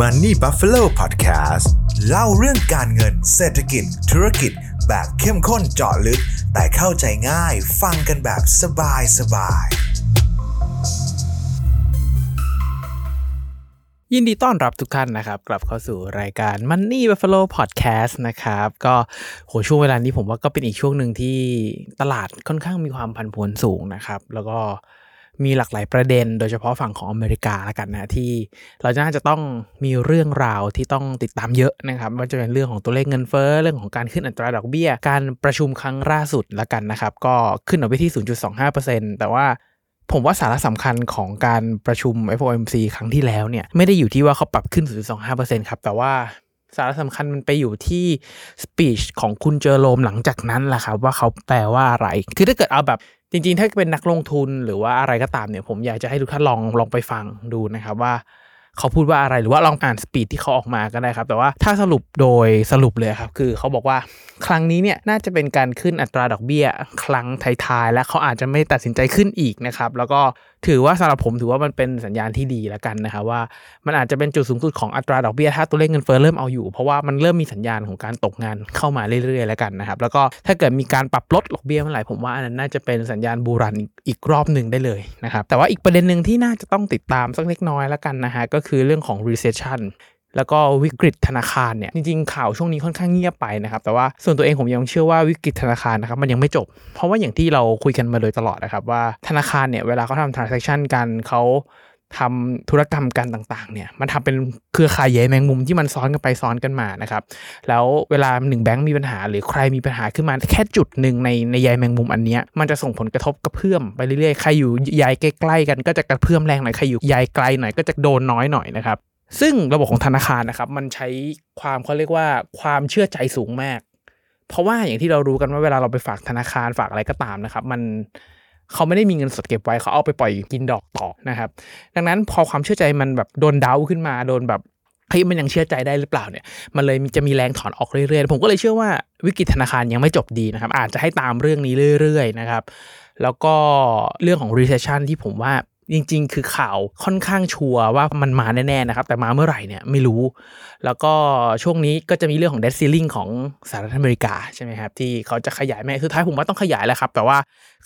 Money Buffalo Podcast เล่าเรื่องการเงินเศรษฐกิจ ธุรกิจ แบบเข้มข้นเจาะลึก แต่เข้าใจง่ายฟังกันแบบสบายสบายยินดีต้อนรับทุกท่านนะครับ กลับเข้าสู่รายการ Money Buffalo Podcast นะครับ ก็โหช่วงเวลานี้ผมว่าก็เป็นอีกช่วงหนึ่งที่ตลาดค่อนข้างมีความผันผวนสูงนะครับ แล้วก็ มีหลากหลายประเด็น โดยเฉพาะฝั่งของอเมริกาล้วกันนะที่เราจะน่าจะต้องมีเรื่องราวที่ต้องติดตามเยอะนะครับว่าจะเป็นเรื่องของตัวเลขเงินเฟ้อเรื่องของการขึ้นอัตราดอกเบี้ย การประชุมครั้งล่าสุดล้วกันนะครับ ก็ขึ้นออกไปที่ 0.25%แต่ว่าผมว่าสาระสำคัญของการประชุม FOMC ครั้งที่แล้วเนี่ยไม่ได้อยู่ที่ว่าเขาปรับขึ้น 0.25%ครับแต่ว่าสาระสำคัญมันไปอยู่ที่สปีชของคุณเจอโรมหลังจากนั้นแหละครับว่าเขาแปลว่าอะไร คือถ้าเกิดเอาแบบ จริงๆ ถ้าเป็นนักลงทุนหรือว่าอะไรก็ตามเนี่ย ผมอยากจะให้ทุกท่านลองลองไปฟังดูนะครับว่าเขาพูดว่าอะไรหรือว่าลองอ่านสปีดที่เขาออกมาก็ได้ครับ แต่ว่าถ้าสรุปโดยสรุปเลยครับ คือเขาบอกว่าครั้งนี้เนี่ยน่าจะเป็นการขึ้นอัตราดอกเบี้ย ครั้งท้ายๆและเขาอาจจะไม่ตัดสินใจขึ้นอีกนะครับ แล้วก็ ถือว่าสำหรับผมถือว่ามันเป็นสัญญาณที่ดีแล้วกันนะครับว่ามันอาจจะเป็นจุดสูงสุดของอัตราดอกเบี้ยถ้าตัวเลขเงินเฟ้อเริ่มเอาอยู่ เพราะว่ามันเริ่มมีสัญญาณของการตกงานเข้ามาเรื่อยๆแล้วกันนะครับแล้วก็ถ้าเกิดมีการปรับลดดอกเบี้ยเมื่อไหร่ผมว่าอันนั้นน่าจะเป็นสัญญาณบูรันอีกรอบหนึ่งได้เลยนะครับแต่ว่าอีกประเด็นหนึ่งที่น่าจะต้องติดตามสักเล็กน้อยแล้วกันนะฮะก็คือเรื่องของ recession แล้วก็วิกฤตธนาคารเนี่ยจริงๆข่าวช่วงนี้ค่อนข้างเงียบไปนะครับแต่ว่าส่วนตัวเองผมยังเชื่อว่าวิกฤตธนาคารนะครับมันยังไม่จบ เพราะว่าอย่างที่เราคุยกันมาโดยตลอดนะครับว่าธนาคารเนี่ยเวลาเขาทำ transaction กันเขาทำธุรกรรมกันต่างๆเนี่ยมันทำเป็นเครือข่ายใหญ่แมงมุมที่มันซ้อนกันไปซ้อนกันมานะครับแล้วเวลาหนึ่งแบงก์มีปัญหา หรือใครมีปัญหาขึ้นมาแค่จุดหนึ่งในในใยแมงมุมอันเนี้ยมันจะส่งผลกระทบกระเพื่อมไปเรื่อยๆใครอยู่ใยใกล้ๆกันก็จะกระเพื่อมแรงหน่อยใครอยู่ใยไกลหน่อยก็จะโดนน้อยหน่อยนะครับ ซึ่งระบบของธนาคารนะครับ มันใช้ความเขาเรียกว่าความเชื่อใจสูงมาก เพราะว่าอย่างที่เรารู้กันว่าเวลาเราไปฝากธนาคารฝากอะไรก็ตามนะครับ มันเขาไม่ได้มีเงินสดเก็บไว้เขาเอาไปปล่อยกินดอกต่อนะครับ ดังนั้นพอความเชื่อใจมันแบบโดนเดาขึ้นมาโดนแบบเฮ้ยมันยังเชื่อใจได้หรือเปล่าเนี่ย มันเลยจะมีแรงถอนออกเรื่อยๆ ผมก็เลยเชื่อว่าวิกฤตธนาคารยังไม่จบดีนะครับ อาจจะให้ตามเรื่องนี้เรื่อย ๆ นะครับ แล้วก็เรื่องของ recession ที่ผมว่า จริง ๆ คือข่าวค่อนข้างชัวร์ว่ามันมาแน่ ๆ นะครับ แต่มาเมื่อไหร่เนี่ยไม่รู้ แล้วก็ช่วงนี้ก็จะมีเรื่องของ debt ceiling ของสหรัฐอเมริกา ใช่ไหมครับ ที่เขาจะขยายแม่สุดท้ายผมว่าต้องขยายแหละครับ แต่ว่า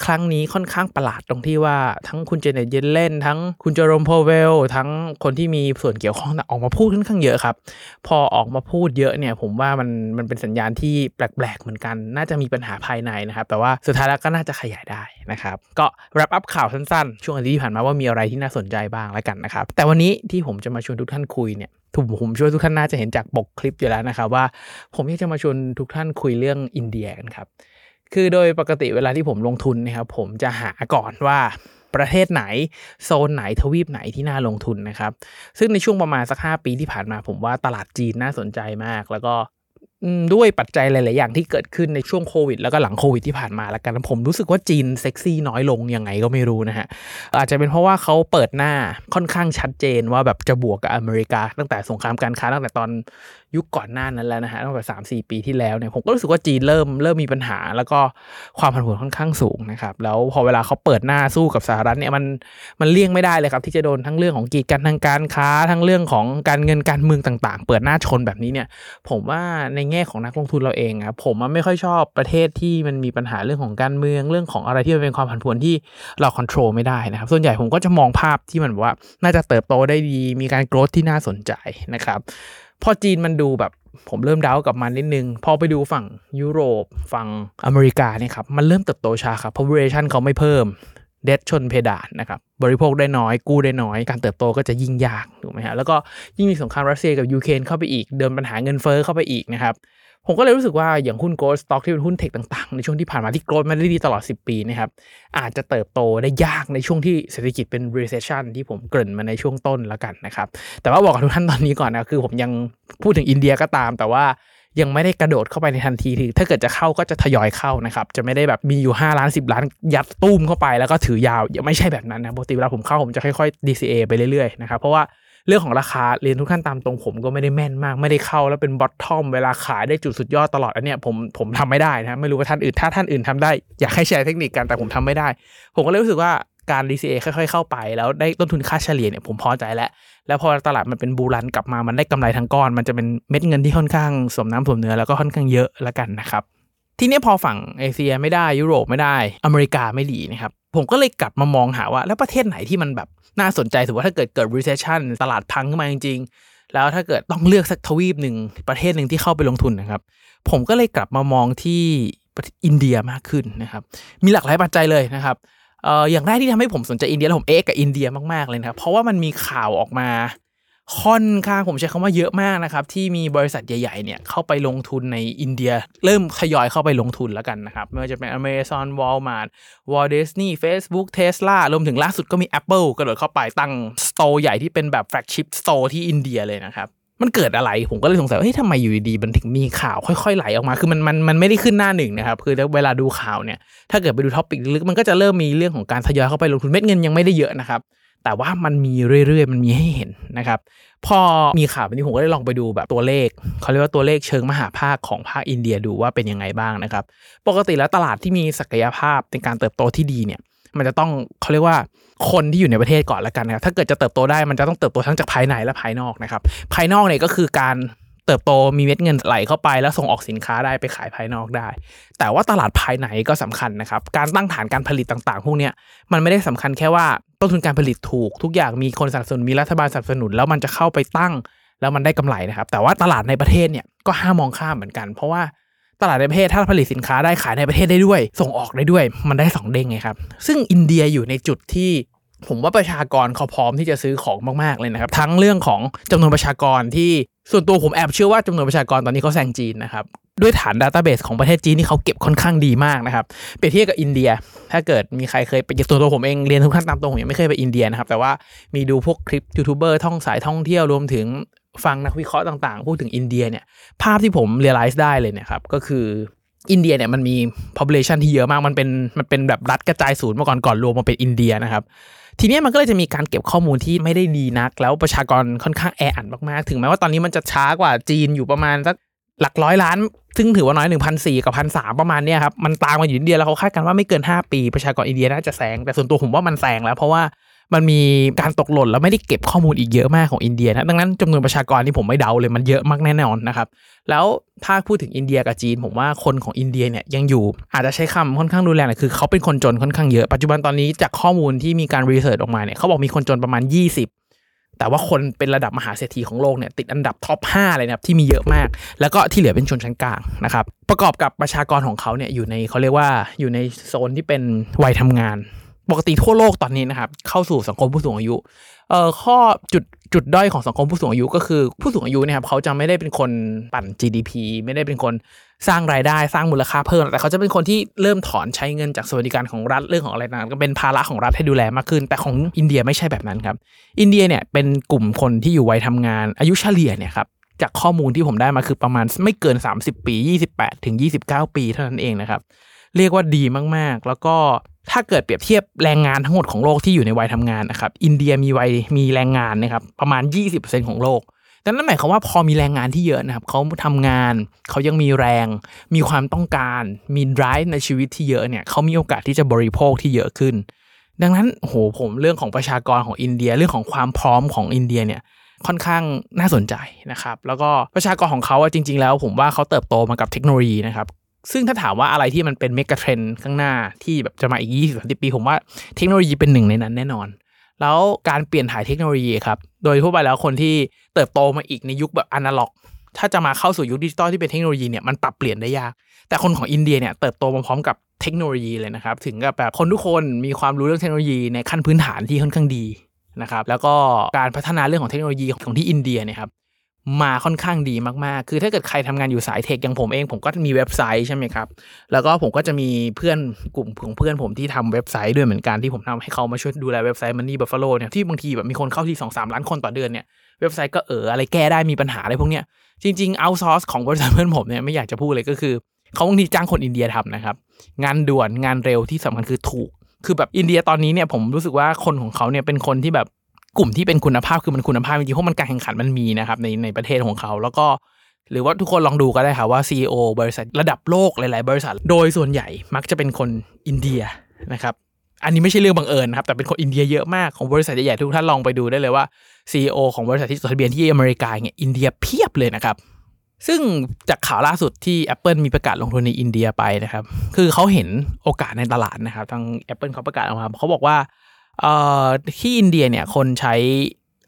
ครั้งนี้ค่อนข้างประหลาดตรงที่ว่าทั้งคุณเจเน็ตเยนเล่น ทั้งคุณเจอรมพเวล ทั้งคนที่มีส่วนเกี่ยวข้องออกมาพูดค่อนข้างเยอะครับ พอออกมาพูดเยอะเนี่ย ผมว่ามันมันเป็นสัญญาณที่แปลกๆเหมือนกัน น่าจะมีปัญหาภายในนะครับ แต่ว่าสุดท้ายแล้วก็น่าจะขยายได้นะครับ ก็ wrap up ข่าวสั้นๆ ช่วงอาทิตย์ที่ผ่านมาว่ามีอะไรที่น่าสนใจบ้างแล้วกันนะครับ แต่วันนี้ที่ผมจะมาชวนทุกท่านคุยเนี่ยถูกผมช่วยทุกท่านน่าจะเห็นจากปกคลิปอยู่แล้วนะครับว่า ผมอยากจะมาชวนทุกท่านคุยเรื่องอินเดียกันครับคือโดยปกติเวลาที่ผมลงทุนนะครับผมจะหาก่อนว่าประเทศไหนโซนไหนทวีปไหนที่น่าลงทุนนะครับ ซึ่งในช่วงประมาณสัก 5 ปีที่ผ่านมาผมว่าตลาดจีนน่าสนใจมาก แล้วก็ ด้วยปัจจัยหลาย ๆ อย่างที่เกิดขึ้นในช่วงโควิด แล้วก็หลังโควิดที่ผ่านมาแล้วกันผมรู้สึกว่าจีนเซ็กซี่น้อยลงยังไงก็ไม่รู้นะฮะ อาจจะเป็นเพราะว่าเขาเปิดหน้าค่อนข้างชัดเจนว่าแบบจะบวกกับอเมริกา ตั้งแต่สงครามการค้าตั้งแต่ตอนยุคก่อนหน้านั้นแล้วนะฮะตั้งแต่สามสี่ปีที่แล้วเนี่ยผมก็รู้สึกว่าจีนเริ่มเริ่มมีปัญหา แล้วก็ความผันผวนค่อนข้างสูงนะครับแล้วพอเวลาเขาเปิดหน้าสู้กับสหรัฐเนี่ยมันมันเลี่ยงไม่ได้เลยครับที่จะโดนทั้งเรื่องของกีดกันทางการค้าทั้งเรื่องของการเงินการเมืองต่างๆ เปิดหน้าชนแบบนี้เนี่ยผมว่าในแง่ของนักลงทุนเราเองครับผมไม่ค่อยชอบประเทศที่มันมีปัญหาเรื่องของการเมืองเรื่องของอะไรที่มันเป็นความผันผวนที่เราควบคุมไม่ได้นะครับส่วนใหญ่ผมก็จะมองภาพที่มันว่าน่าจะเติบโตได้ดีมีการโกรธที่น่าสนใจนะครับ พอจีนมันดูแบบผมเริ่มเดากับมันนิดนึง พอไปดูฝั่งยุโรป ฝั่งอเมริกาเนี่ยครับ มันเริ่มเติบโตช้าครับ population เขาไม่เพิ่ม เดชชนเพดานนะครับ บริโภคได้น้อย กู้ได้น้อย การเติบโตก็จะยิ่งยาก ถูกไหมฮะ แล้วก็ยิ่งมีสงครามรัสเซียกับยูเครนเข้าไปอีก เดิมปัญหาเงินเฟ้อเข้าไปอีกนะครับ ผมก็เลยรู้สึกว่าอย่างหุ้นโกลด์สต็อกที่เป็นหุ้นเทคต่างๆ ในช่วงที่ผ่านมาที่โกลด์มาได้ดีตลอด 10 ปีนะครับอาจจะเติบโตได้ยากในช่วงที่เศรษฐกิจเป็น recession ที่ผมเกริ่นมาในช่วงต้นแล้วกันนะครับ แต่ว่าบอกกับทุกท่านตอนนี้ก่อนนะคือผมยังพูดถึงอินเดียก็ตาม แต่ว่ายังไม่ได้กระโดดเข้าไปในทันทีทีถ้าเกิดจะเข้าก็จะทยอยเข้านะครับ จะไม่ได้แบบมีอยู่ 5 ล้าน 10 ล้านยัดตุ้มเข้าไปแล้วก็ถือยาวยังไม่ใช่แบบนั้นนะปกติเวลาผมเข้าผมจะค่อยๆ DCA ไปเรื่อยๆนะครับเพราะว่า เรื่องของราคาเรียนทุกท่านตามตรงผมก็ไม่ได้แม่นมาก ไม่ได้เข้าแล้วเป็นบอททอมเวลาขายได้จุดสุดยอดตลอดอันเนี้ยผมผมทำไม่ได้นะไม่รู้ว่าท่านอื่นถ้าท่านอื่นทำได้อยากให้แชร์เทคนิคกันแต่ผมทำไม่ได้ ผมก็เลยรู้สึกว่าการ DCA ค่อยๆเข้าไป แล้วได้ต้นทุนค่าเฉลี่ยเนี่ยผมพอใจแล้ว แล้วพอตลาดมันเป็นบูรันกลับมามันได้กำไรทั้งก้อน มันจะเป็นเม็ดเงินที่ค่อนข้างสมน้ำสมเนื้อแล้วก็ค่อนข้างเยอะและกันนะครับ ทีนี้พอฝั่งเอเชียไม่ได้ยุโรปไม่ได้อเมริกาไม่ดีนะครับผมก็เลยกลับมามองหาว่า แล้วประเทศไหนที่มันแบบน่าสนใจสมมติว่าถ้าเกิดเกิด recession ตลาดพังขึ้นมาจริงๆ แล้วถ้าเกิดต้องเลือกสักทวีปหนึ่งประเทศหนึ่งที่เข้าไปลงทุนนะครับ ผมก็เลยกลับมามองที่อินเดียมากขึ้นนะครับ มีหลากหลายปัจจัยเลยนะครับเอ่ออย่างแรกที่ทำให้ผมสนใจอินเดียแล้วผมเอ๊ะกับอินเดียมากๆเลยนะครับเพราะว่ามันมีข่าวออกมา ค่อนข้างผมใช้คำว่าเยอะมากนะครับ ที่มีบริษัทใหญ่ ๆ เนี่ย เข้าไปลงทุนในอินเดีย เริ่มทยอยเข้าไปลงทุนแล้วกันนะครับ ไม่ว่าจะเป็น Amazon Walmart Walt Disney Facebook Tesla รวมถึงล่าสุดก็มี Apple กระโดดเข้าไปตั้ง store ใหญ่ที่เป็นแบบ flagship store ที่อินเดียเลยนะครับมันเกิดอะไรผมก็เลยสงสัยว่าเฮ้ยทำไมอยู่ดีๆมันถึงมีข่าวค่อยๆไหลออกมา คือมันมันมันไม่ได้ขึ้นหน้าหนึ่งนะครับ คือเวลาดูข่าวเนี่ย ถ้าเกิดไปดู topic ลึกมันก็จะเริ่มมีเรื่องของการทยอยเข้าไปลงทุนเม็ดเงินยังไม่ได้เยอะนะครับ แต่ว่ามันมีเรื่อยๆ มันมีให้เห็นนะครับ พอมีข่าวแบบนี้ผมก็ได้ลองไปดูแบบตัวเลขเขาเรียกว่าตัวเลขเชิงมหาภาคของภาคอินเดียดูว่าเป็นยังไงบ้างนะครับ ปกติแล้วตลาดที่มีศักยภาพในการเติบโตที่ดีเนี่ยมันจะต้องเขาเรียกว่าคนที่อยู่ในประเทศก่อนละกันนะครับถ้าเกิดจะเติบโตได้มันจะต้องเติบโตทั้งจากภายในและภายนอกนะครับ ภายนอกเนี่ยก็คือการเติบโตมีเม็ดเงินไหลเข้าไปแล้วส่งออกสินค้าได้ไปขายภายนอกได้ แต่ว่าตลาดภายในก็สำคัญนะครับ การตั้งฐานการผลิตต่างๆ พวกนี้มันไม่ได้สำคัญแค่ว่า ต้นทุนการผลิตถูก ทุกอย่างมีคนสนับสนุนมีรัฐบาลสนับสนุน แล้วมันจะเข้าไปตั้ง แล้วมันได้กำไรนะครับ แต่ว่าตลาดในประเทศเนี่ยก็ห้ามมองข้ามเหมือนกัน เพราะว่าตลาดในประเทศถ้าผลิตสินค้าได้ขายในประเทศได้ด้วย ส่งออกได้ด้วย มันได้สองเด้งไงครับ ซึ่งอินเดียอยู่ในจุดที่ผมว่าประชากรเขาพร้อมที่จะซื้อของมากๆเลยนะครับ ทั้งเรื่องของจำนวนประชากรที่ส่วนตัวผมแอบเชื่อว่าจำนวนประชากรตอนนี้เขาแซงจีนนะครับ ด้วยฐานดัตต้าเบสของประเทศจีนที่เขาเก็บค่อนข้างดีมากนะครับเปรียบเทียบกับอินเดีย ถ้าเกิดมีใครเคยไปตัวตัวผมเองเรียนทุกท่านตามตรงผมยังไม่เคยไปอินเดียนะครับแต่ว่ามีดูพวกคลิปยูทูบเบอร์ท่องสายท่องเที่ยวรวมถึงฟังนักวิเคราะห์ต่างๆ พูดถึงอินเดียเนี่ยภาพที่ผม realize ได้เลยเนี่ยครับก็คืออินเดียเนี่ยมันมี population ที่เยอะมากมันเป็นมันเป็นแบบรัฐกระจายศูนย์มาก่อนก่อนรวมมาเป็นอินเดียนะครับทีนี้มันก็เลยจะมีการเก็บข้อมูลที่ไม่ได้ดีนัก แล้วประชากรค่อนข้างแออัดมากๆ ถึงแม้ว่าตอนนี้มันจะช้ากว่าจีนอยู่ประมาณสักหลักร้อยล้าน ซึ่งถือว่าน้อย1 0 0กับพันสประมาณเนี้ยครับมันตามมาอยู่อินเดียแล้วเขาคาดกันว่าไม่เกิน 5 ปีประชากรอินเดียน่าจะแซงแต่ส่วนตัวผมว่ามันแซงแล้ว เพราะว่ามันมีการตกหล่นแล้วไม่ได้เก็บข้อมูลอีกเยอะมากของอินเดียนะดังนั้นจำนวนประชากรที่ผมไม่เดาเลยมันเยอะมากแน่นอนนะครับแล้วถ้าพูดถึงอินเดียกับจีน ผมว่าคนของอินเดียเนี่ยยังอยู่อาจจะใช้คำค่อนข้างรุนแรงหน่อยคือเขาเป็นคนจนค่อนข้างเยอะปัจจุบันตอนนี้จากข้อมูลที่มีการ research ออกมาเนี่ยเขาบอกมีคนจนประมาณ 20 แต่ว่าคนเป็นระดับมหาเศรษฐีของโลกเนี่ยติดอันดับท็อป5เลยนะครับที่มีเยอะมาก แล้วก็ที่เหลือเป็นชนชั้นกลางนะครับประกอบกับประชากรของเขาเนี่ยอยู่ในเขาเรียกว่าอยู่ในโซนที่เป็นวัยทำงาน ปกติทั่วโลกตอนนี้นะครับ เข้าสู่สังคมผู้สูงอายุ เอ่อข้อจุดจุดด้อยของสังคมผู้สูงอายุก็คือผู้สูงอายุเนี่ยครับเขาจะไม่ได้เป็นคนปั่น GDP ไม่ได้เป็นคนสร้างรายได้สร้างมูลค่าเพิ่ม แต่เขาจะเป็นคนที่เริ่มถอนใช้เงินจากสวัสดิการของรัฐเรื่องของอะไรต่างก็เป็นภาระของรัฐให้ดูแลมากขึ้น แต่ของอินเดียไม่ใช่แบบนั้นครับ อินเดียเนี่ยเป็นกลุ่มคนที่อยู่วัยทำงาน อายุเฉลี่ยเนี่ยครับจากข้อมูลที่ผมได้มาคือประมาณไม่เกิน 30 ปี 28 ถึง 29 ปีเท่านั้นเองนะครับ เรียกว่าดีมากๆ แล้วก็ ถ้าเกิดเปรียบเทียบแรงงานทั้งหมดของโลกที่อยู่ในวัยทำงานนะครับ อินเดียมีวัยมีแรงงานนะครับประมาณ 20%ของโลกดังนั้นหมายความว่าพอมีแรงงานที่เยอะนะครับเขาทำงานเขายังมีแรง มีความต้องการ มี drive ในชีวิตที่เยอะเนี่ยเขามีโอกาสที่จะบริโภคที่เยอะขึ้น ดังนั้นโหผมเรื่องของประชากรของอินเดียเรื่องของความพร้อมของอินเดียเนี่ยค่อนข้างน่าสนใจนะครับ แล้วก็ประชากรของเขาจริง ๆ แล้วผมว่าเขาเติบโตมากับเทคโนโลยีนะครับ ซึ่งถ้าถามว่าอะไรที่มันเป็น mega trend ข้างหน้าที่แบบจะมาอีก20-30ปี ผมว่าเทคโนโลยีเป็นหนึ่งในนั้นแน่นอน แล้วการเปลี่ยนถ่ายเทคโนโลยีครับ โดยทั่วไปแล้วคนที่เติบโตมาอีกในยุคแบบอนาล็อก ถ้าจะมาเข้าสู่ยุคดิจิตอลที่เป็นเทคโนโลยีเนี่ยมันปรับเปลี่ยนได้ยาก แต่คนของอินเดียเนี่ยเติบโตมาพร้อมกับเทคโนโลยีเลยนะครับ ถึงกับแบบคนทุกคนมีความรู้เรื่องเทคโนโลยีในขั้นพื้นฐานที่ค่อนข้างดีนะครับแล้วก็การพัฒนาเรื่องของเทคโนโลยีของที่อินเดียเนี่ยครับ มาค่อนข้างดีมากๆ คือถ้าเกิดใครทำงานอยู่สายเทคอย่างผมเอง ผมก็มีเว็บไซต์ใช่ไหมครับ แล้วก็ผมก็จะมีเพื่อนกลุ่มของเพื่อนผมที่ทำเว็บไซต์ด้วยเหมือนกันที่ผมทำให้เขามาช่วยดูแลเว็บไซต์ Money Buffalo เนี่ยที่บางทีแบบมีคนเข้าที่สองสามล้านคนต่อเดือนเนี่ยเว็บไซต์ก็เอออะไรแก้ได้มีปัญหาอะไรพวกเนี้ยจริงๆเอาซอร์สของบริษัทเพื่อนผมเนี่ยไม่อยากจะพูดเลยก็คือเขาบางทีจ้างคนอินเดียทำนะครับงานด่วนงานเร็วที่สำคัญคือถูก คือแบบอินเดียตอนนี้เนี่ยผมรู้สึกว่าคนของเขาเนี่ยเป็นคนที่แบบ กลุ่มที่เป็นคุณภาพคือมันคุณภาพจริงๆเพราะมันการแข่งขันมันมีนะครับในในประเทศของเขา แล้วก็หรือว่าทุกคนลองดูก็ได้ค่ะว่า CEO บริษัทระดับโลกหลาย ๆ บริษัท โดยส่วนใหญ่มักจะเป็นคนอินเดียนะครับอันนี้ไม่ใช่เรื่องบังเอิญนะครับแต่เป็นคนอินเดียเยอะมากของบริษัทใหญ่ๆทุกท่านลองไปดูได้เลยว่า CEO ของบริษัทที่จดทะเบียนที่อเมริกาเนี่ยอินเดียเพียบเลยนะครับซึ่งจากข่าวล่าสุดที่ Apple มีประกาศลงทุนในอินเดียไปนะครับ คือเขาเห็นโอกาสในตลาดนะครับ ทาง Apple เขาประกาศออกมาเขาบอกว่า เอ่อที่อินเดียเนี่ยคนใช้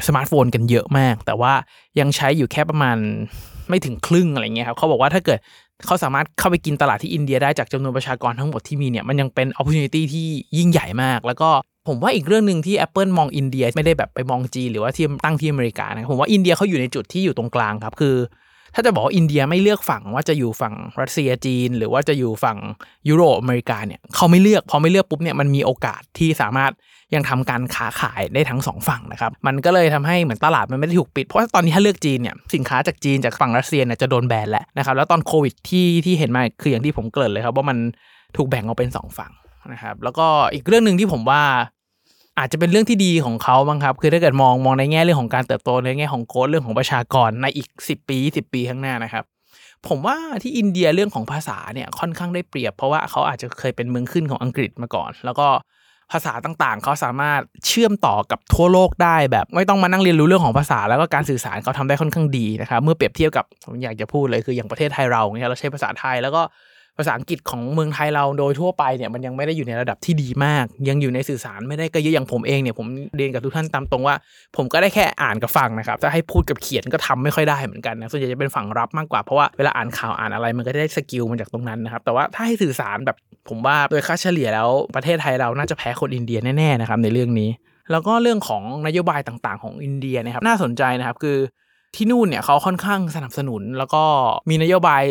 สมาร์ทโฟนกันเยอะมาก แต่ว่ายังใช้อยู่แค่ประมาณไม่ถึงครึ่งอะไรเงี้ยครับเขาบอกว่าถ้าเกิดเขาสามารถเข้าไปกินตลาดที่อินเดียได้จากจำนวนประชากรทั้งหมดที่มีเนี่ยมันยังเป็น opportunity ที่ยิ่งใหญ่มาก แล้วก็ผมว่าอีกเรื่องหนึ่งที่ Apple มองอินเดียไม่ได้แบบไปมองจีนหรือว่าที่ตั้งที่อเมริกานะผมว่าอินเดียเขาอยู่ในจุดที่อยู่ตรงกลางครับคือ ถ้าจะบอกอินเดียไม่เลือกฝั่งว่าจะอยู่ฝั่งรัสเซียจีน หรือว่าจะอยู่ฝั่งยุโรปอเมริกาเนี่ยเขาไม่เลือกพอไม่เลือกปุ๊บเนี่ยมันมีโอกาสที่สามารถยังทำการค้าขายได้ทั้งสองฝั่งนะครับมันก็เลยทำให้เหมือนตลาดมันไม่ได้ถูกปิดเพราะตอนนี้ถ้าเลือกจีนเนี่ยสินค้าจากจีนจากฝั่งรัสเซียเนี่ยจะโดนแบนแหละนะครับแล้วตอนโควิดที่ที่เห็นมาคืออย่างที่ผมเกริ่นเลยครับว่ามันถูกแบ่งออกเป็นสองฝั่งนะครับแล้วก็อีกเรื่องหนึ่งที่ผมว่า อาจจะเป็นเรื่องที่ดีของเขาบ้างครับ คือถ้าเกิดมองมองในแง่เรื่องของการเติบโตในแง่ของโกดเรื่องของประชากรในอีก 10 ปี 10 ปีข้างหน้านะครับ ผมว่าที่อินเดียเรื่องของภาษาเนี่ยค่อนข้างได้เปรียบ เพราะว่าเขาอาจจะเคยเป็นเมืองขึ้นของอังกฤษมาก่อน แล้วก็ภาษาต่างๆ เขาสามารถเชื่อมต่อกับทั่วโลกได้แบบไม่ต้องมานั่งเรียนรู้เรื่องของภาษา แล้วก็การสื่อสารเขาทำได้ค่อนข้างดีนะครับเมื่อเปรียบเทียบกับผมอยากจะพูดเลยคืออย่างประเทศไทยเราเนี่ยเราใช้ภาษาไทยแล้วก็ ภาษาอังกฤษของเมืองไทยเราโดยทั่วไปเนี่ยมันยังไม่ได้อยู่ในระดับที่ดีมาก ยังอยู่ในสื่อสารไม่ได้ก็เยอะอย่างผมเองเนี่ยผมเรียนกับทุกท่านตามตรงว่า ผมก็ได้แค่อ่านกับฟังนะครับถ้าให้พูดกับเขียนก็ทำไม่ค่อยได้เหมือนกันนะส่วนใหญ่จะเป็นฝั่งรับมากกว่าเพราะว่าเวลาอ่านข่าวอ่านอะไรมันก็ได้ skill มาจากตรงนั้นนะครับแต่ว่าถ้าให้สื่อสารแบบผมว่าโดยค่าเฉลี่ยแล้วประเทศไทยเราน่าจะแพ้คนอินเดียแน่ๆนะครับในเรื่องนี้ แล้วก็เรื่องของนโยบายต่างๆ ของอินเดียนะครับน่าสนใจนะครับคือที่นู่นเนี่ยเขาค่อนข้างสนับสนุนแล้วก็มีนโยบาย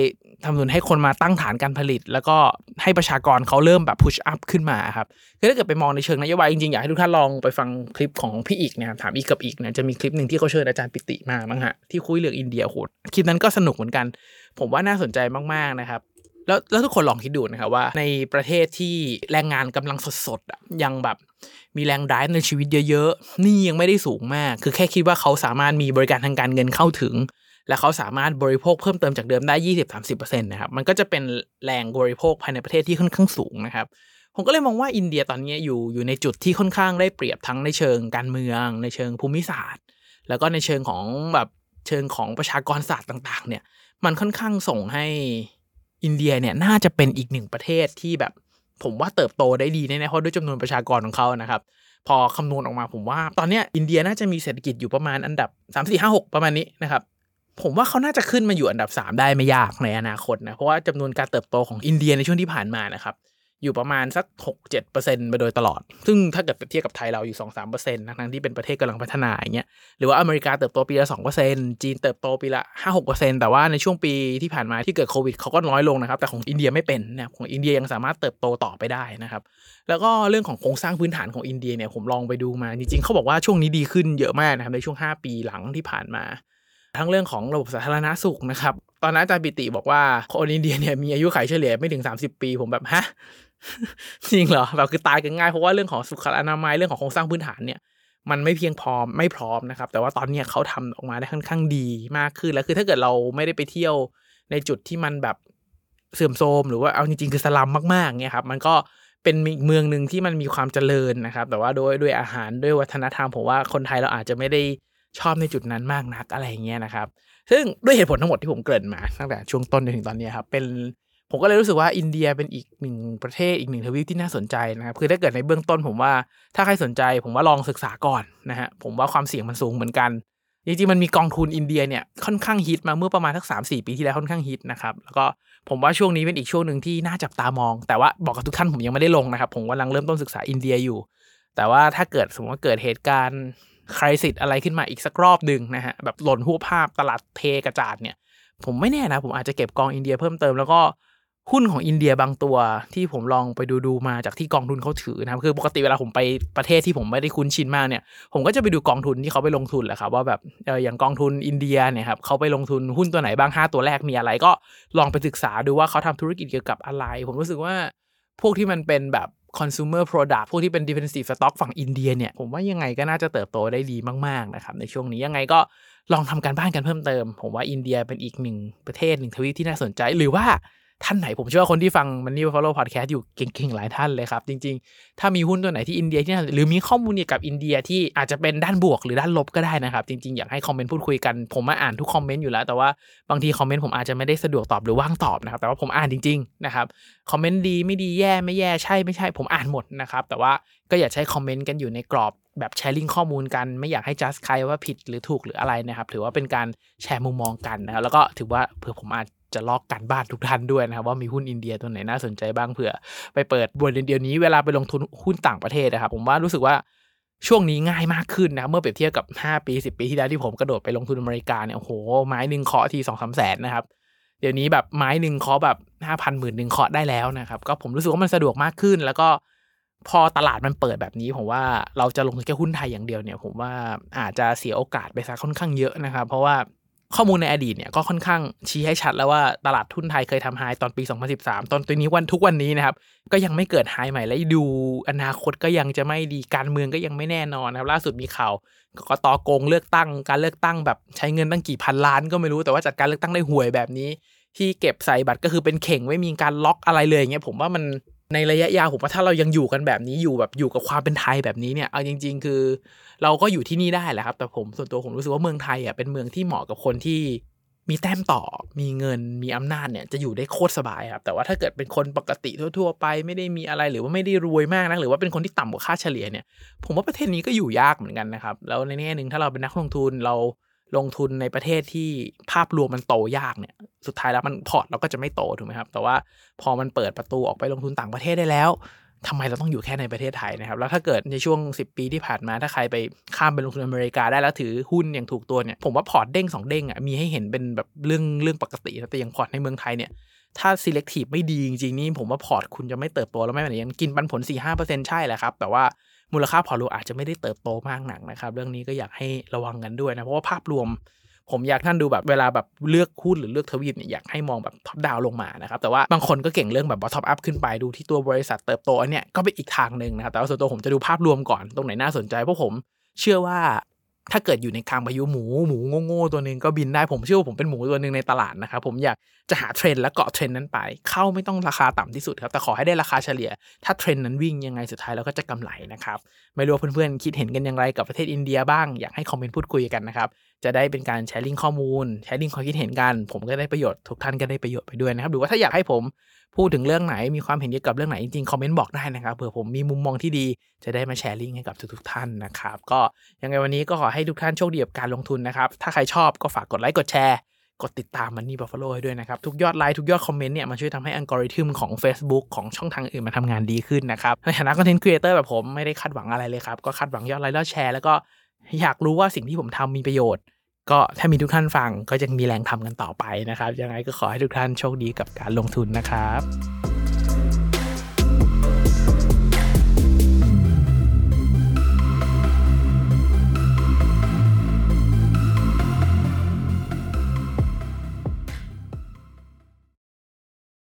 ทำสนุนให้คนมาตั้งฐานการผลิต แล้วก็ให้ประชากรเขาเริ่มแบบพุชอัพขึ้นมาครับคือถ้าเกิดไปมองในเชิงนโยบายจริงๆ อยากให้ทุกท่านลองไปฟังคลิปของพี่อีกเนี่ยถามอีกกับอีกเนี่ยจะมีคลิปหนึ่งที่เขาเชิญอาจารย์ปิติมามั้งฮะที่คุยเรื่องอินเดียโหคลิปนั้นก็สนุกเหมือนกัน ผมว่าน่าสนใจมากๆนะครับแล้วแล้วทุกคนลองคิดดูนะครับว่าในประเทศที่แรงงานกำลังสดๆยังแบบมีแรงดในชีวิตเยอะๆ นี่ยังไม่ได้สูงมาก คือแค่คิดว่าเขาสามารถมีบริการทางการเงินเข้าถึง และเขาสามารถบริโภคเพิ่มเติมจากเดิมได้ 20-30%นะครับมันก็จะเป็นแรงบริโภคภายในประเทศที่ค่อนข้างสูงนะครับผมก็เลยมองว่าอินเดียตอนนี้อยู่อยู่ในจุดที่ค่อนข้างได้เปรียบทั้งในเชิงการเมือง ในเชิงภูมิศาสตร์ แล้วก็ในเชิงของแบบเชิงของประชากรศาสตร์ต่าง ๆ เนี่ย มันค่อนข้างส่งให้อินเดียเนี่ยน่าจะเป็นอีกหนึ่งประเทศที่แบบ ผมว่าเติบโตได้ดีแน่ๆเพราะด้วยจำนวนประชากรของเขานะครับพอคำนวณออกมาผมว่า ตอนนี้อินเดียน่าจะมีเศรษฐกิจอยู่ประมาณอันดับ 3 4 5 6 ประมาณนี้นะครับ ผมว่าเขาน่าจะขึ้นมาอยู่อันดับ 3 ได้ไม่ยากในอนาคตนะ เพราะว่าจำนวนการเติบโตของอินเดียในช่วงที่ผ่านมานะครับ อยู่ประมาณสัก 6-7%ไปโดยตลอด ซึ่งถ้าเกิดเปรียบเทียบกับไทยเราอยู่ 2-3%นะทั้งที่เป็นประเทศกำลังพัฒนาอย่างเงี้ยหรือว่าอเมริกาเติบโตปีละ 2%จีนเติบโตปีละ 5-6%แต่ว่าในช่วงปีที่ผ่านมาที่เกิดโควิดเขาก็น้อยลงนะครับแต่ของอินเดียไม่เป็นนะของอินเดียยังสามารถเติบโตต่อไปได้นะครับแล้วก็เรื่องของโครงสร้างพื้นฐานของอินเดียเนี่ยผมลองไปดูมาจริงๆเขาบอกว่าช่วงนี้ดีขึ้นเยอะมากนะครับในช่วง 5 ปีหลังที่ผ่านมา ทั้งเรื่องของระบบสาธารณาสุขนะครับ ตอนนั้นอาจารย์ปิติบอกว่าคนอินเดียเนี่ยมีอายุขัยเฉลี่ยไม่ถึง 30 ปี ผมแบบฮะจริงเหรอแบบคือตายกันง่ายเพราะว่าเรื่องของสุขอนามัยเรื่องของโครงสร้างพื้นฐานเนี่ยมันไม่เพียงพอไม่พร้อมนะครับ แต่ว่าตอนนี้เขาทำออกมาได้ค่อนข้างดีมากขึ้นแล้วคือถ้าเกิดเราไม่ได้ไปเที่ยวในจุดที่มันแบบเสื่อมโทรมหรือว่าเอาจริงๆคือสลัมมากๆเนี่ยครับ มันก็เป็นเมืองหนึ่งที่มันมีความเจริญนะครับ แต่ว่าด้วยด้วยอาหารด้วยวัฒนธรรมผมว่าคนไทยเราอาจจะไม่ได้ ชอบในจุดนั้นมากนักอะไรอย่างเงี้ยนะครับ ซึ่งด้วยเหตุผลทั้งหมดที่ผมเกริ่นมาตั้งแต่ช่วงต้นจนถึงตอนนี้ครับเป็นผมก็เลยรู้สึกว่าอินเดียเป็นอีกหนึ่งประเทศอีกหนึ่งทวีปที่น่าสนใจนะครับ คือถ้าเกิดในเบื้องต้นผมว่าถ้าใครสนใจ ผมว่าลองศึกษาก่อนนะฮะผมว่าความเสี่ยงมันสูงเหมือนกันจริงๆมันมีกองทุนอินเดียเนี่ยค่อนข้างฮิตมาเมื่อประมาณสักสามสี่ปีที่แล้วค่อนข้างฮิตนะครับแล้วก็ผมว่าช่วงนี้เป็นอีกช่วงหนึ่งที่น่าจับตามอง แต่ว่าบอกกับทุกท่านผมยังไม่ได้ลงนะครับ ผมกำลังเริ่มต้นศึกษาอินเดียอยู่ แต่ว่าถ้าเกิดสมมติว่าเกิดเหตุการณ์ ใครสิทธิ์อะไรขึ้นมาอีกสักรอบหนึ่งนะฮะแบบหล่นหัวภาพตลาดเทกระจาดเนี่ย ผมไม่แน่นะ ผมอาจจะเก็บกองอินเดียเพิ่มเติมแล้วก็หุ้นของอินเดียบางตัวที่ผมลองไปดูดูมาจากที่กองทุนเขาถือนะครับคือปกติเวลาผมไปประเทศที่ผมไม่ได้คุ้นชินมากเนี่ย ผมก็จะไปดูกองทุนที่เขาไปลงทุนแหละครับว่าแบบเอออย่างกองทุนอินเดียเนี่ยครับเขาไปลงทุนหุ้นตัวไหนบ้าง 5 ตัวแรกมีอะไร ก็ลองไปศึกษาดูว่าเขาทำธุรกิจเกี่ยวกับอะไร ผมรู้สึกว่าพวกที่มันเป็นแบบ consumer product พวกที่เป็น defensive stock ฝั่งอินเดียเนี่ย ผมว่ายังไงก็น่าจะเติบโตได้ดีมาก ๆ นะครับ ในช่วงนี้ยังไงก็ลองทำการบ้านกันเพิ่มเติม ผมว่าอินเดียเป็นอีกหนึ่งประเทศหนึ่งทวีปที่น่าสนใจ หรือว่า ท่านไหนผมเชื่อว่าคนที่ฟังมันนี่ follow podcast อยู่เก่งๆ หลายท่านเลยครับ จริงๆ ถ้ามีหุ้นตัวไหนที่อินเดียที่หรือมีข้อมูลเกี่ยวกับอินเดียที่อาจจะเป็นด้านบวกหรือด้านลบก็ได้นะครับ จริงๆ อยากให้ comment พูดคุยกัน ผมมาอ่านทุก comment อยู่แล้ว แต่ว่าบางที comment ผมอาจจะไม่ได้สะดวกตอบหรือว่างตอบนะครับแต่ว่าผมอ่านจริงๆนะครับคอมเมนต์ดีไม่ดีแย่ไม่แย่ใช่ไม่ใช่ผมอ่านหมดนะครับแต่ว่าก็อย่าใช้คอมเมนต์กันอยู่ในกรอบแบบแชร์ลิงข้อมูลกันไม่อยากให้จัดใครว่าผิดหรือถูกหรืออะไรนะครับ ถือว่าเป็นการแชร์มุมมองกันนะครับแล้วก็ถือว่าเผื่อผมอาจ จะลอกกันบ้านทุกท่านด้วยนะครับว่ามีหุ้นอินเดียตัวไหนน่าสนใจบ้างเผื่อ ไปเปิดบนเดียวนี้เวลาไปลงทุนหุ้นต่างประเทศนะครับ ผมว่ารู้สึกว่าช่วงนี้ง่ายมากขึ้นนะครับเมื่อเปรียบเทียบกับ 5 ปี 10 ปีที่แล้วที่ผมกระโดดไปลงทุนอเมริกาเนี่ยโอ้โหไม้หนึ่งเคาะทีสองสามแสนนะครับเดี๋ยวนี้แบบไม้หนึ่งเคาะแบบห้าพันหมื่นหนึ่งเคาะได้แล้วนะครับก็ผมรู้สึกว่ามันสะดวกมากขึ้น แล้วก็พอตลาดมันเปิดแบบนี้ผมว่าเราจะลงทุนแค่หุ้นไทยอย่างเดียวเนี่ย ผมว่าอาจจะเสียโอกาสไปซะค่อนข้างเยอะนะครับ เพราะว่า ข้อมูลในอดีตเนี่ยก็ค่อนข้างชี้ให้ชัดแล้วว่าตลาดทุนไทยเคยทำไฮตอนปี 2013 ตอนตัวนี้วันทุกวันนี้นะครับ ก็ยังไม่เกิดไฮใหม่และดูอนาคตก็ยังจะไม่ดีการเมืองก็ยังไม่แน่นอนนะครับ ล่าสุดมีข่าวกกตโกงเลือกตั้ง การเลือกตั้งแบบใช้เงินตั้งกี่พันล้านก็ไม่รู้แต่ว่าจัดการเลือกตั้งได้ห่วยแบบนี้ ที่เก็บใส่บัตรก็คือเป็นเข่งไม่มีการล็อกอะไรเลยอย่างเงี้ยผมว่ามัน ในระยะยาวผมว่าถ้าเรายังอยู่กันแบบนี้อยู่แบบอยู่กับความเป็นไทยแบบนี้เนี่ยเอาจริง ๆ คือ เราก็อยู่ที่นี่ได้แหละครับ แต่ผมส่วนตัวผมรู้สึกว่าเมืองไทยอะเป็นเมืองที่เหมาะกับคนที่มีแต้มต่อ มีเงิน มีอำนาจเนี่ยจะอยู่ได้โคตรสบายครับ แต่ว่าถ้าเกิดเป็นคนปกติทั่ว ๆ ไปไม่ได้มีอะไรหรือว่าไม่ได้รวยมากนะหรือว่าเป็นคนที่ต่ำกว่าค่าเฉลี่ยเนี่ย ผมว่าประเทศนี้ก็อยู่ยากเหมือนกันนะครับ แล้วในแง่หนึ่งถ้าเราเป็นนักลงทุนเรา ลงทุนในประเทศที่ภาพรวมมันโตยากเนี่ย สุดท้ายแล้วมัน port เราก็จะไม่โตถูกไหมครับ แต่ว่าพอมันเปิดประตูออกไปลงทุนต่างประเทศได้แล้วทำไมเราต้องอยู่แค่ในประเทศไทยนะครับ แล้วถ้าเกิดในช่วง 10 ปีที่ผ่านมา ถ้าใครไปข้ามไปลงทุนอเมริกาได้แล้วถือหุ้นอย่างถูกตัวเนี่ย ผมว่า port เด้งสองเด้งอะ มีให้เห็นเป็นแบบเรื่องเรื่องปกตินะ แต่อย่าง port ในเมืองไทยเนี่ย ถ้า selective ไม่ดีจริงๆนี่ผมว่า port คุณจะไม่เติบโตแล้วไม่เหมือนยังกินปันผล 4-5%ใช่แหละครับ แต่ว่า มูลค่า port อาจจะไม่ได้เติบโตมากนักนะครับ เรื่องนี้ก็อยากให้ระวังกันด้วยนะ เพราะว่าภาพรวม ผมอยากท่านดูแบบเวลาแบบเลือกหุ้นหรือเลือกทวีปเนี่ยอยากให้มองแบบ top down ลงมานะครับแต่ว่าบางคนก็เก่งเรื่องแบบ bottom up ขึ้นไปดูที่ตัวบริษัทเติบโตอันเนี้ยก็เป็นอีกทางหนึ่งนะครับแต่ว่าส่วนตัวผมจะดูภาพรวมก่อนตรงไหนน่าสนใจเพราะผมเชื่อว่า ถ้าเกิดอยู่ในกลางพายุหมูหมูโง่ๆตัวหนึ่งก็บินได้ผมเชื่อว่าผมเป็นหมูตัวหนึ่งในตลาดนะครับผมอยากจะหาเทรนด์และเกาะเทรนด์นั้นไป เข้าไม่ต้องราคาต่ำที่สุดครับแต่ขอให้ได้ราคาเฉลี่ย ถ้าเทรนด์นั้นวิ่งยังไงสุดท้ายเราก็จะกำไรนะครับไม่รู้เพื่อนๆคิดเห็นกันอย่างไรกับประเทศอินเดียบ้างอยากให้ comment พูดคุยกันนะครับ จะได้เป็นการ sharing ข้อมูล sharing ความคิดเห็นกัน ผมก็ได้ประโยชน์ทุกท่านก็ได้ประโยชน์ไปด้วยนะครับหรือว่าถ้าอยากให้ผมพูดถึงเรื่องไหนมีความเห็นเกี่ยวกับเรื่องไหนจริงๆ comment บอกได้นะครับเผื่อผมมีมุมมองที่ดีจะได้มา sharing ให้กับทุกๆท่านนะครับ ก็ยังไงวันนี้ก็ขอให้ทุกท่านโชคดีกับการลงทุนนะครับ ถ้าใครชอบก็ฝากกดไลค์กดแชร์กดติดตาม Money Buffalo ให้ด้วยนะครับ ทุกยอดไลค์ทุกยอด comment เนี่ยมันช่วยทำให้อัลกอริทึมของ Facebook ของช่องทางอื่นมันทำงานดีขึ้นนะครับ ในฐานะ content creator แบบผมไม่ได้คาดหวังอะไรเลยครับ ก็คาดหวังยอดไลค์ยอดแชร์แล้วก็ อยากรู้ว่าสิ่งที่ผมทำมีประโยชน์ ก็ถ้ามีทุกท่านฟังก็จะมีแรงทำกันต่อไปนะครับ ยังไงก็ขอให้ทุกท่านโชคดีกับการลงทุนนะครับ